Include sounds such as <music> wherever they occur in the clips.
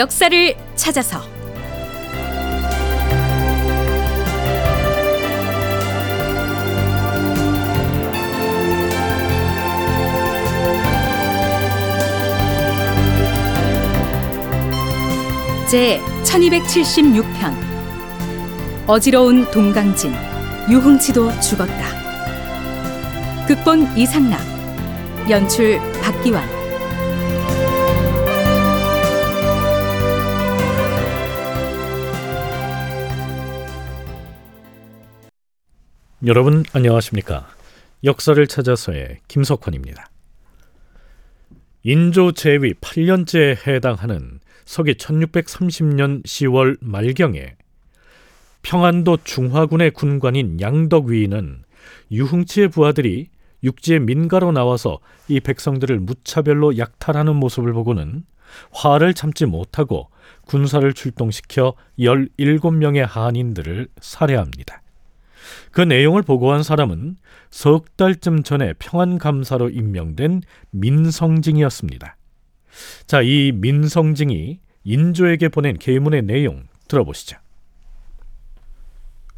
역사를 찾아서. 제 1276편. 어지러운 동강진 유흥치도 죽었다. 극본 이상락 연출 박기환 여러분 안녕하십니까? 역사를 찾아서의 김석환입니다. 인조 제위 8년째에 해당하는 서기 1630년 10월 말경에 평안도 중화군의 군관인 양덕위는 유흥치의 부하들이 육지의 민가로 나와서 이 백성들을 무차별로 약탈하는 모습을 보고는 화를 참지 못하고 군사를 출동시켜 17명의 한인들을 살해합니다. 그 내용을 보고한 사람은 석 달쯤 전에 평안감사로 임명된 민성징이었습니다. 자, 이 민성징이 인조에게 보낸 계문의 내용 들어보시죠.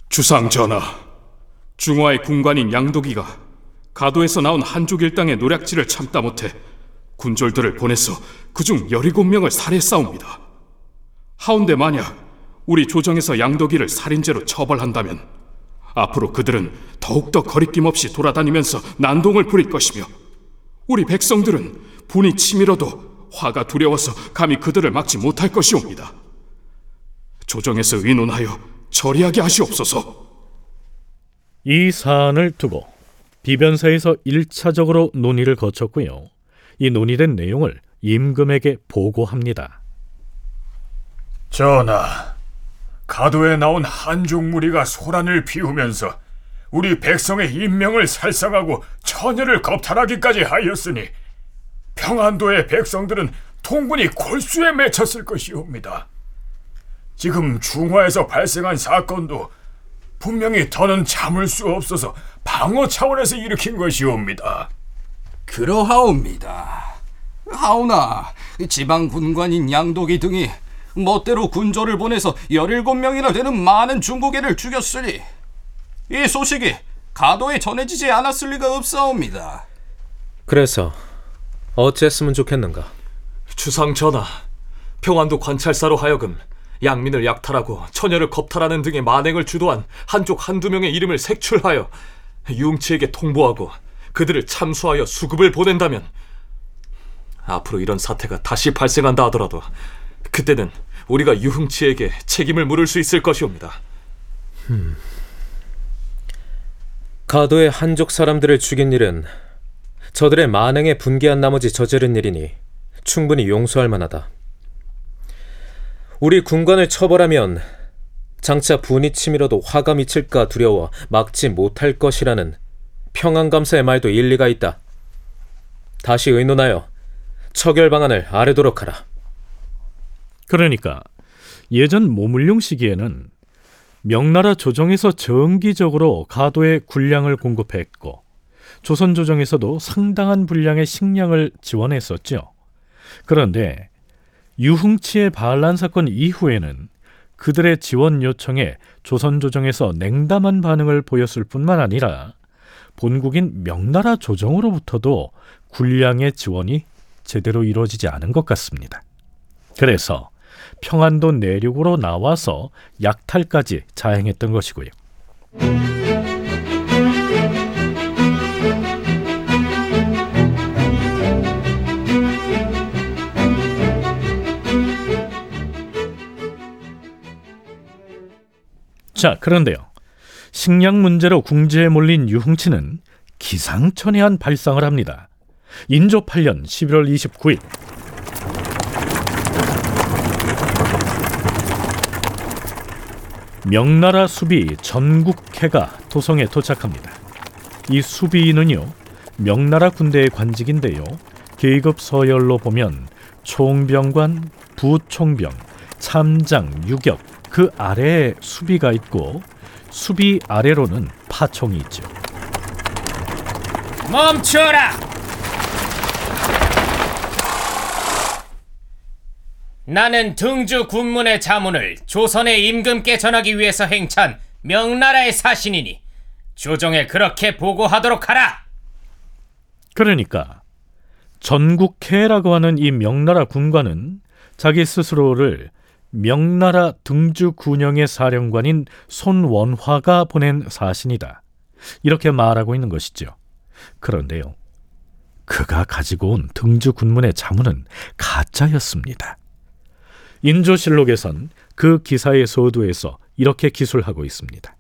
주상 전하, 중화의 군관인 양도기가 가도에서 나온 한족 일당의 노략질을 참다 못해 군졸들을 보내서 그중 17명을 살해 싸웁니다. 하운데 만약 우리 조정에서 양도기를 살인죄로 처벌한다면 앞으로 그들은 더욱더 거리낌 없이 돌아다니면서 난동을 부릴 것이며 우리 백성들은 분이 치밀어도 화가 두려워서 감히 그들을 막지 못할 것이옵니다. 조정에서 의논하여 처리하게 하시옵소서. 이 사안을 두고 비변사에서 1차적으로 논의를 거쳤고요. 이 논의된 내용을 임금에게 보고합니다. 전하, 가도에 나온 한족 무리가 소란을 피우면서 우리 백성의 인명을 살상하고 처녀를 겁탈하기까지 하였으니 평안도의 백성들은 통군이 골수에 맺혔을 것이옵니다. 지금 중화에서 발생한 사건도 분명히 더는 참을 수 없어서 방어 차원에서 일으킨 것이옵니다. 그러하옵니다. 하오나 지방 군관인 양도기 등이 멋대로 군조를 보내서 17명이나 되는 많은 중국인을 죽였으니 이 소식이 가도에 전해지지 않았을 리가 없사옵니다. 그래서 어찌했으면 좋겠는가? 주상 전하, 평안도 관찰사로 하여금 양민을 약탈하고 처녀를 겁탈하는 등의 만행을 주도한 한족 한두 명의 이름을 색출하여 유흥치에게 통보하고 그들을 참수하여 수급을 보낸다면 앞으로 이런 사태가 다시 발생한다 하더라도 그때는 우리가 유흥치에게 책임을 물을 수 있을 것이옵니다. 음. 가도의 한족 사람들을 죽인 일은 저들의 만행에 분개한 나머지 저지른 일이니 충분히 용서할 만하다. 우리 군관을 처벌하면 장차 분이 치밀어도 화가 미칠까 두려워 막지 못할 것이라는 평안감사의 말도 일리가 있다. 다시 의논하여 처결 방안을 아뢰도록 하라. 그러니까 예전 모물룡 시기에는 명나라 조정에서 정기적으로 가도에 군량을 공급했고 조선 조정에서도 상당한 분량의 식량을 지원했었죠. 그런데 유흥치의 반란 사건 이후에는 그들의 지원 요청에 조선 조정에서 냉담한 반응을 보였을 뿐만 아니라 본국인 명나라 조정으로부터도 군량의 지원이 제대로 이루어지지 않은 것 같습니다. 그래서 평안도 내륙으로 나와서 약탈까지 자행했던 것이고요. 자, 그런데요. 식량 문제로 궁지에 몰린 유흥치는 기상천외한 발상을 합니다. 인조 8년 11월 29일 명나라 수비 전국해가 도성에 도착합니다. 이 수비는요 명나라 군대의 관직인데요 계급 서열로 보면 총병관, 부총병, 참장, 유격 그 아래에 수비가 있고 수비 아래로는 파총이 있죠. 멈춰라! 나는 등주 군문의 자문을 조선의 임금께 전하기 위해서 행찬 명나라의 사신이니 조정에 그렇게 보고하도록 하라. 그러니까 전국해라고 하는 이 명나라 군관은 자기 스스로를 명나라 등주 군영의 사령관인 손원화가 보낸 사신이다. 이렇게 말하고 있는 것이죠. 그런데요. 그가 가지고 온 등주 군문의 자문은 가짜였습니다. 인조실록에선 그 기사의 소두에서 이렇게 기술하고 있습니다.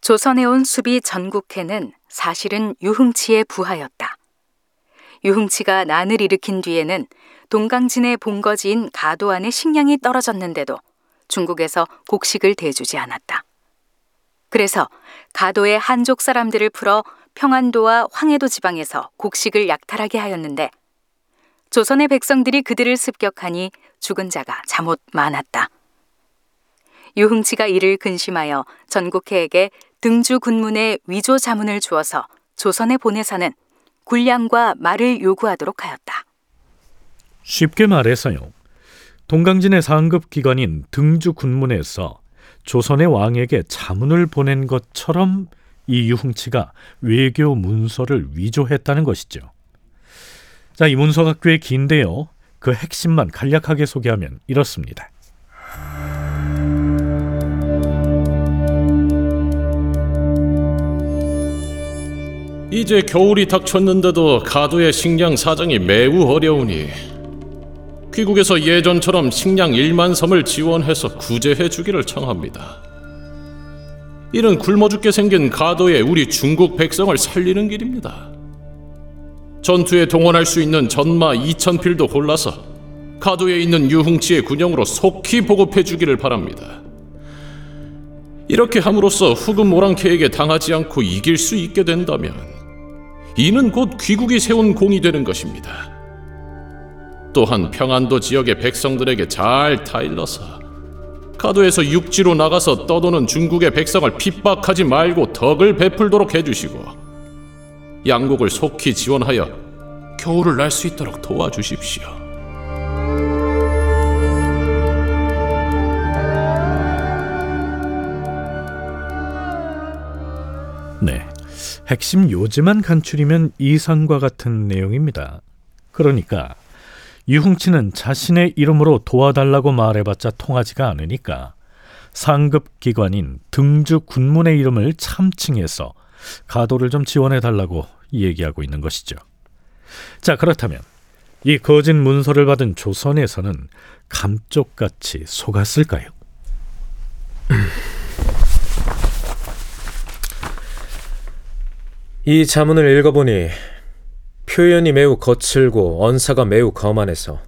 조선에 온 수비 전국해는 사실은 유흥치의 부하였다. 유흥치가 난을 일으킨 뒤에는 동강진의 본거지인 가도 안에 식량이 떨어졌는데도 중국에서 곡식을 대주지 않았다. 그래서 가도의 한족 사람들을 풀어 평안도와 황해도 지방에서 곡식을 약탈하게 하였는데 조선의 백성들이 그들을 습격하니 죽은 자가 잠옷 많았다. 유흥치가 이를 근심하여 전국해에게 등주 군문의 위조 자문을 주어서 조선에 보내서는 군량과 말을 요구하도록 하였다. 쉽게 말해서요. 동강진의 상급 기관인 등주 군문에서 조선의 왕에게 자문을 보낸 것처럼 이 유흥치가 외교 문서를 위조했다는 것이죠. 자, 이 문서가 꽤 긴데요. 그 핵심만 간략하게 소개하면 이렇습니다. 이제 겨울이 닥쳤는데도 가도의 식량 사정이 매우 어려우니 귀국에서 예전처럼 식량 1만 섬을 지원해서 구제해 주기를 청합니다. 이는 굶어 죽게 생긴 가도에 우리 중국 백성을 살리는 길입니다. 전투에 동원할 수 있는 전마 2천 필도 골라서 가도에 있는 유흥치의 군용으로 속히 보급해 주기를 바랍니다. 이렇게 함으로써 후금 오랑캐에게 당하지 않고 이길 수 있게 된다면 이는 곧 귀국이 세운 공이 되는 것입니다. 또한 평안도 지역의 백성들에게 잘 타일러서 가도에서 육지로 나가서 떠도는 중국의 백성을 핍박하지 말고 덕을 베풀도록 해주시고 양국을 속히 지원하여 겨울을 날 수 있도록 도와주십시오. 네. 핵심 요지만 간추리면 이상과 같은 내용입니다. 그러니까 유흥치는 자신의 이름으로 도와달라고 말해봤자 통하지가 않으니까 상급 기관인 등주 군문의 이름을 참칭해서 가도를 좀 지원해 달라고 얘기하고 있는 것이죠. 자, 그렇다면 이 거짓 문서를 받은 조선에서는 감쪽같이 속았을까요? <clears throat> 이 자문을 읽어보니 표현이 매우 거칠고 언사가 매우 거만해서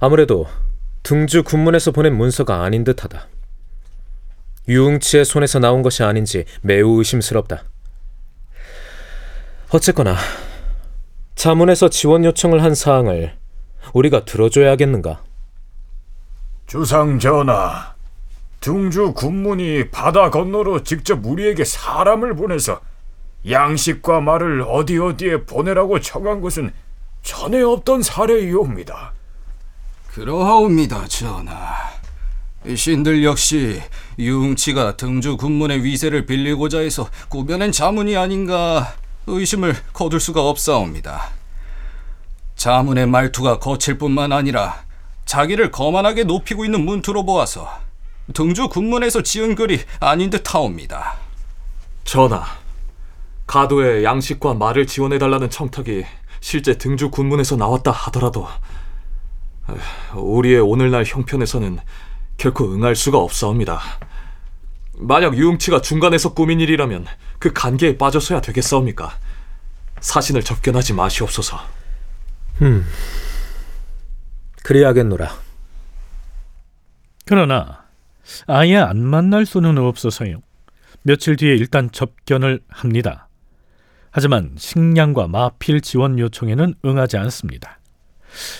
아무래도 등주 군문에서 보낸 문서가 아닌 듯하다. 유흥치의 손에서 나온 것이 아닌지 매우 의심스럽다. 어쨌거나 자문에서 지원 요청을 한 사항을 우리가 들어줘야겠는가? 주상 전하, 등주 군문이 바다 건너로 직접 우리에게 사람을 보내서 양식과 말을 어디 어디에 보내라고 청한 것은 전에 없던 사례이옵니다. 그러하옵니다, 전하. 신들 역시 유흥치가 등주 군문의 위세를 빌리고자 해서 꾸며낸 자문이 아닌가 의심을 거둘 수가 없사옵니다. 자문의 말투가 거칠 뿐만 아니라 자기를 거만하게 높이고 있는 문투로 보아서 등주 군문에서 지은 글이 아닌 듯하옵니다. 전하, 가도에 양식과 말을 지원해달라는 청탁이 실제 등주 군문에서 나왔다 하더라도 우리의 오늘날 형편에서는 결코 응할 수가 없사옵니다. 만약 유흥치가 중간에서 꾸민 일이라면 그 관계에 빠져서야 되겠사옵니까? 사신을 접견하지 마시옵소서. 그리하겠노라. 그러나 아예 안 만날 수는 없어서요. 며칠 뒤에 일단 접견을 합니다. 하지만 식량과 마필 지원 요청에는 응하지 않습니다.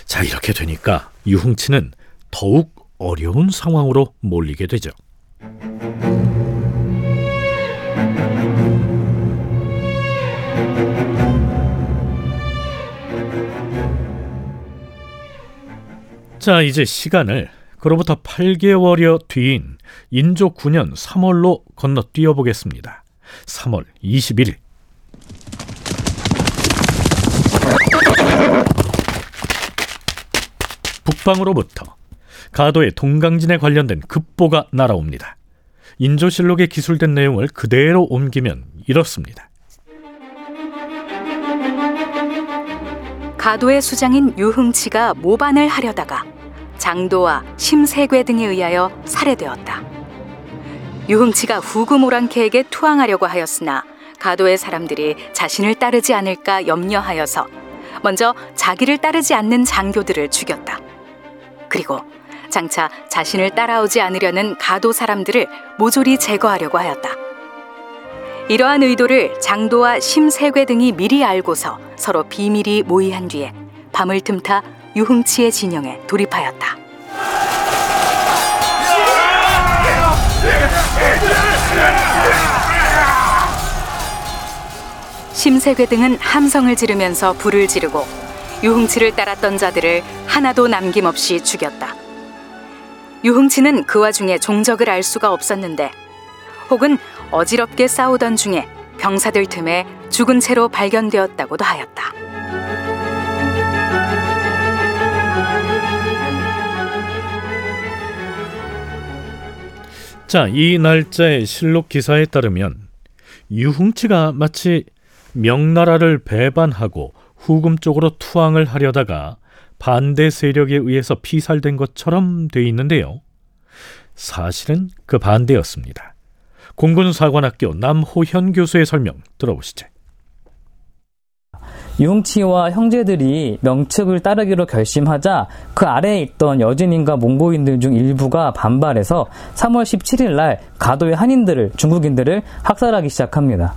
자, 이렇게 되니까 유흥치는 더욱 어려운 상황으로 몰리게 되죠. 자, 이제 시간을 그로부터 8개월여 뒤인 인조 9년 3월로 건너뛰어 보겠습니다. 3월 21일. 북방으로부터 가도의 동강진에 관련된 급보가 날아옵니다. 인조실록에 기술된 내용을 그대로 옮기면 이렇습니다. 가도의 수장인 유흥치가 모반을 하려다가 장도와 심세괴 등에 의하여 살해되었다. 유흥치가 후금 오랑캐에게 투항하려고 하였으나 가도의 사람들이 자신을 따르지 않을까 염려하여서 먼저 자기를 따르지 않는 장교들을 죽였다. 그리고 장차 자신을 따라오지 않으려는 가도 사람들을 모조리 제거하려고 하였다. 이러한 의도를 장도와 심세괴 등이 미리 알고서 서로 비밀이 모의한 뒤에 밤을 틈타 유흥치의 진영에 돌입하였다. 심세괴 등은 함성을 지르면서 불을 지르고 유흥치를 따랐던 자들을 하나도 남김없이 죽였다. 유흥치는 그 와중에 종적을 알 수가 없었는데 혹은 어지럽게 싸우던 중에 병사들 틈에 죽은 채로 발견되었다고도 하였다. 자, 이 날짜의 실록 기사에 따르면 유흥치가 마치 명나라를 배반하고 후금 쪽으로 투항을 하려다가 반대 세력에 의해서 피살된 것처럼 돼 있는데요. 사실은 그 반대였습니다. 공군사관학교 남호현 교수의 설명 들어보시죠. 유흥치와 형제들이 명측을 따르기로 결심하자 그 아래에 있던 여진인과 몽고인들 중 일부가 반발해서 3월 17일 날 가도의 한인들을 중국인들을 학살하기 시작합니다.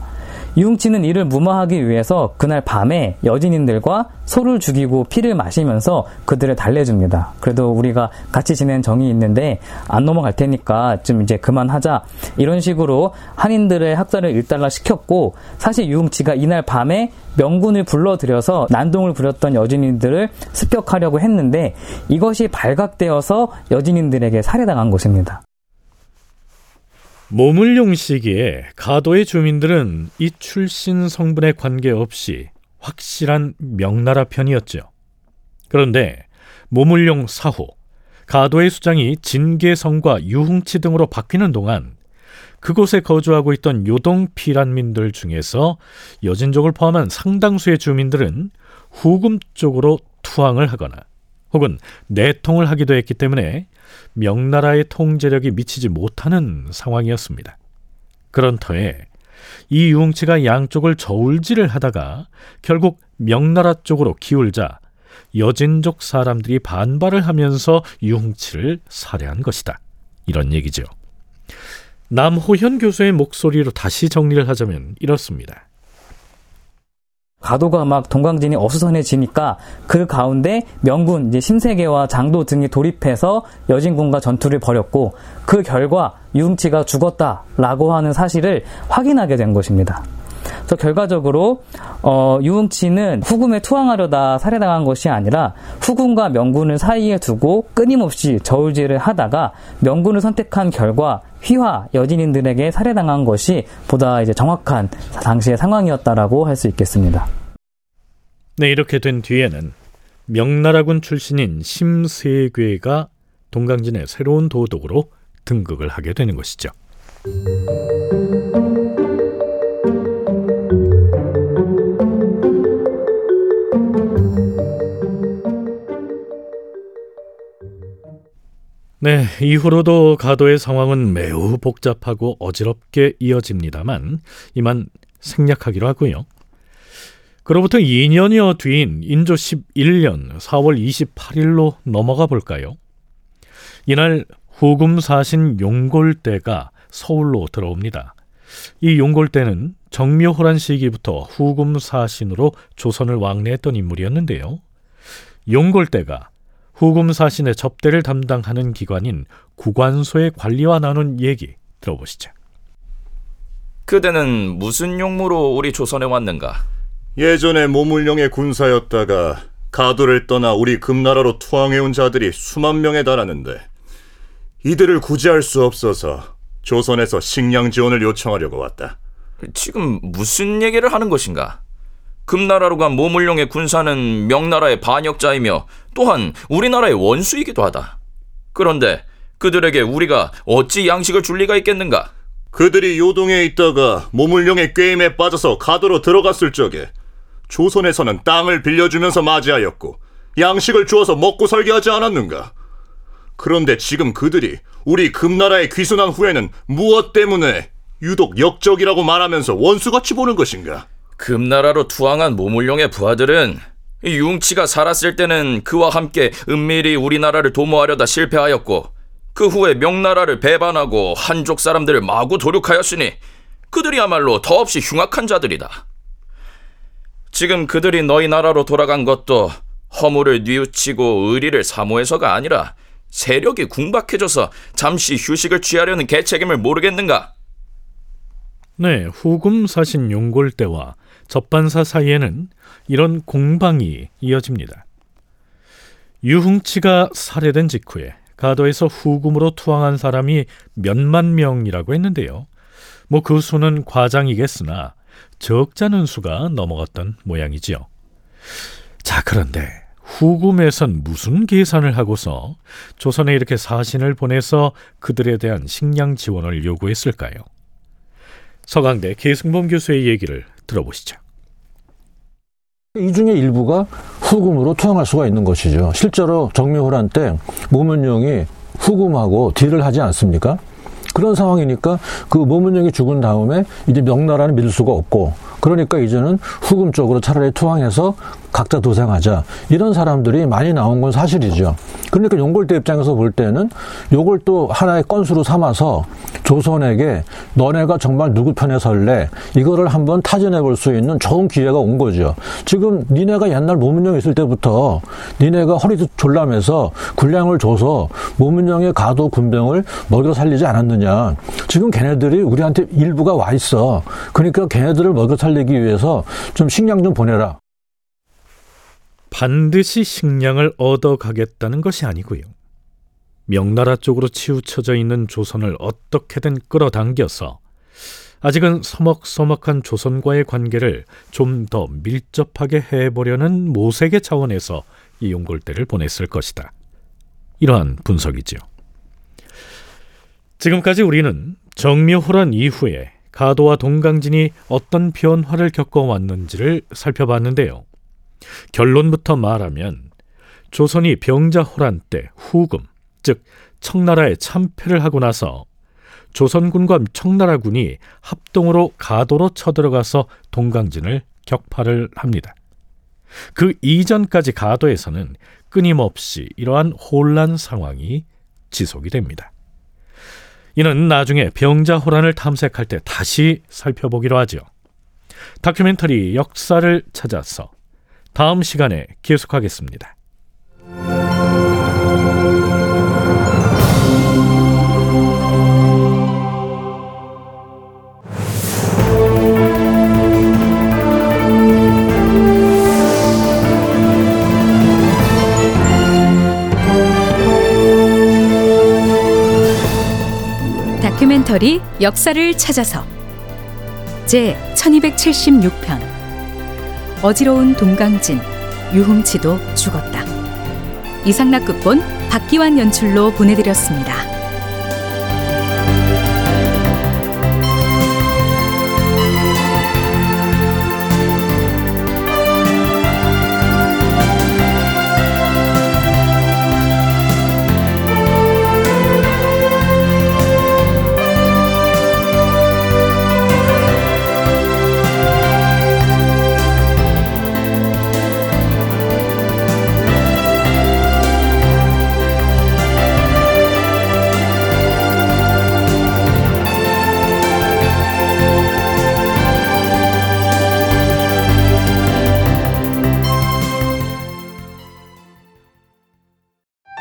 유흥치는 이를 무마하기 위해서 그날 밤에 여진인들과 소를 죽이고 피를 마시면서 그들을 달래줍니다. 그래도 우리가 같이 지낸 정이 있는데 안 넘어갈 테니까 좀 이제 그만하자. 이런 식으로 한인들의 학살을 일단락 시켰고 사실 유흥치가 이날 밤에 명군을 불러들여서 난동을 부렸던 여진인들을 습격하려고 했는데 이것이 발각되어서 여진인들에게 살해당한 것입니다. 모물룡 시기에 가도의 주민들은 이 출신 성분에 관계없이 확실한 명나라 편이었죠. 그런데 모물룡 사후 가도의 수장이 진계성과 유흥치 등으로 바뀌는 동안 그곳에 거주하고 있던 요동 피란민들 중에서 여진족을 포함한 상당수의 주민들은 후금 쪽으로 투항을 하거나 혹은 내통을 하기도 했기 때문에 명나라의 통제력이 미치지 못하는 상황이었습니다. 그런 터에 이 유흥치가 양쪽을 저울질을 하다가 결국 명나라 쪽으로 기울자 여진족 사람들이 반발을 하면서 유흥치를 살해한 것이다. 이런 얘기죠. 남호현 교수의 목소리로 다시 정리를 하자면 이렇습니다. 가도가 막 동강진이 어수선해지니까 그 가운데 명군 이제 심세계와 장도 등이 돌입해서 여진군과 전투를 벌였고 그 결과 유흥치가 죽었다라고 하는 사실을 확인하게 된 것입니다. 그래서 결과적으로 어, 유흥치는 후금에 투항하려다 살해당한 것이 아니라 후금과 명군을 사이에 두고 끊임없이 저울질을 하다가 명군을 선택한 결과 휘하 여진인들에게 살해당한 것이 보다 이제 정확한 당시의 상황이었다라고 할 수 있겠습니다. 네, 이렇게 된 뒤에는 명나라군 출신인 심세괴가 동강진의 새로운 도독으로 등극을 하게 되는 것이죠. 네, 이후로도 가도의 상황은 매우 복잡하고 어지럽게 이어집니다만 이만 생략하기로 하고요. 그로부터 2년여 뒤인 인조 11년 4월 28일로 넘어가 볼까요? 이날 후금 사신 용골대가 서울로 들어옵니다. 이 용골대는 정묘호란 시기부터 후금 사신으로 조선을 왕래했던 인물이었는데요. 용골대가 후금 사신의 접대를 담당하는 기관인 구관소의 관리와 나눈 얘기 들어보시죠. 그대는 무슨 용무로 우리 조선에 왔는가? 예전에 모물령의 군사였다가 가도를 떠나 우리 금나라로 투항해온 자들이 수만 명에 달하는데 이들을 구제할 수 없어서 조선에서 식량 지원을 요청하려고 왔다. 지금 무슨 얘기를 하는 것인가? 금나라로 간 모물룡의 군사는 명나라의 반역자이며 또한 우리나라의 원수이기도 하다. 그런데 그들에게 우리가 어찌 양식을 줄 리가 있겠는가? 그들이 요동에 있다가 모물룡의 꾀임에 빠져서 가도로 들어갔을 적에 조선에서는 땅을 빌려주면서 맞이하였고 양식을 주어서 먹고 살게 하지 않았는가? 그런데 지금 그들이 우리 금나라에 귀순한 후에는 무엇 때문에 유독 역적이라고 말하면서 원수같이 보는 것인가? 금나라로 투항한 모물룡의 부하들은 융치가 살았을 때는 그와 함께 은밀히 우리나라를 도모하려다 실패하였고 그 후에 명나라를 배반하고 한족 사람들을 마구 도륙하였으니 그들이야말로 더없이 흉악한 자들이다. 지금 그들이 너희 나라로 돌아간 것도 허물을 뉘우치고 의리를 사모해서가 아니라 세력이 궁박해져서 잠시 휴식을 취하려는 개책임을 모르겠는가? 네, 후금 사신 용골대와 접반사 사이에는 이런 공방이 이어집니다. 유흥치가 살해된 직후에 가도에서 후금으로 투항한 사람이 몇만 명이라고 했는데요. 뭐 그 수는 과장이겠으나 적잖은 수가 넘어갔던 모양이지요. 자, 그런데 후금에선 무슨 계산을 하고서 조선에 이렇게 사신을 보내서 그들에 대한 식량 지원을 요구했을까요? 서강대 계승범 교수의 얘기를 들어보시죠. 이 중에 일부가 후금으로 투항할 수가 있는 것이죠. 실제로 정묘호란 때 모문용이 후금하고 딜을 하지 않습니까? 그런 상황이니까 그 모문용이 죽은 다음에 이제 명나라는 믿을 수가 없고 그러니까 이제는 후금 쪽으로 차라리 투항해서 각자 도생하자 이런 사람들이 많이 나온 건 사실이죠. 그러니까 용골대 입장에서 볼 때는 요걸 또 하나의 건수로 삼아서 조선에게 너네가 정말 누구 편에 설래 이거를 한번 타진해 볼 수 있는 좋은 기회가 온 거죠. 지금 니네가 옛날 모문령 있을 때부터 니네가 허리도 졸라매서 군량을 줘서 모문령의 가도 군병을 먹여 살리지 않았느냐. 지금 걔네들이 우리한테 일부가 와 있어. 그러니까 걔네들을 먹여 살리 기 위해서 좀 식량 좀 보내라. 반드시 식량을 얻어 가겠다는 것이 아니고요. 명나라 쪽으로 치우쳐져 있는 조선을 어떻게든 끌어당겨서 아직은 서먹서먹한 조선과의 관계를 좀 더 밀접하게 해보려는 모색의 차원에서 이 용골대를 보냈을 것이다. 이러한 분석이지요. 지금까지 우리는 정묘호란 이후에 가도와 동강진이 어떤 변화를 겪어왔는지를 살펴봤는데요. 결론부터 말하면 조선이 병자호란 때 후금, 즉 청나라에 참패를 하고 나서 조선군과 청나라군이 합동으로 가도로 쳐들어가서 동강진을 격파를 합니다. 그 이전까지 가도에서는 끊임없이 이러한 혼란 상황이 지속이 됩니다. 이는 나중에 병자호란을 탐색할 때 다시 살펴보기로 하죠. 다큐멘터리 역사를 찾아서 다음 시간에 계속하겠습니다. 다큐멘터리 역사를 찾아서 제 1276편 어지러운 동강진 유흥치도 죽었다. 이상락 극본 박기환 연출로 보내드렸습니다.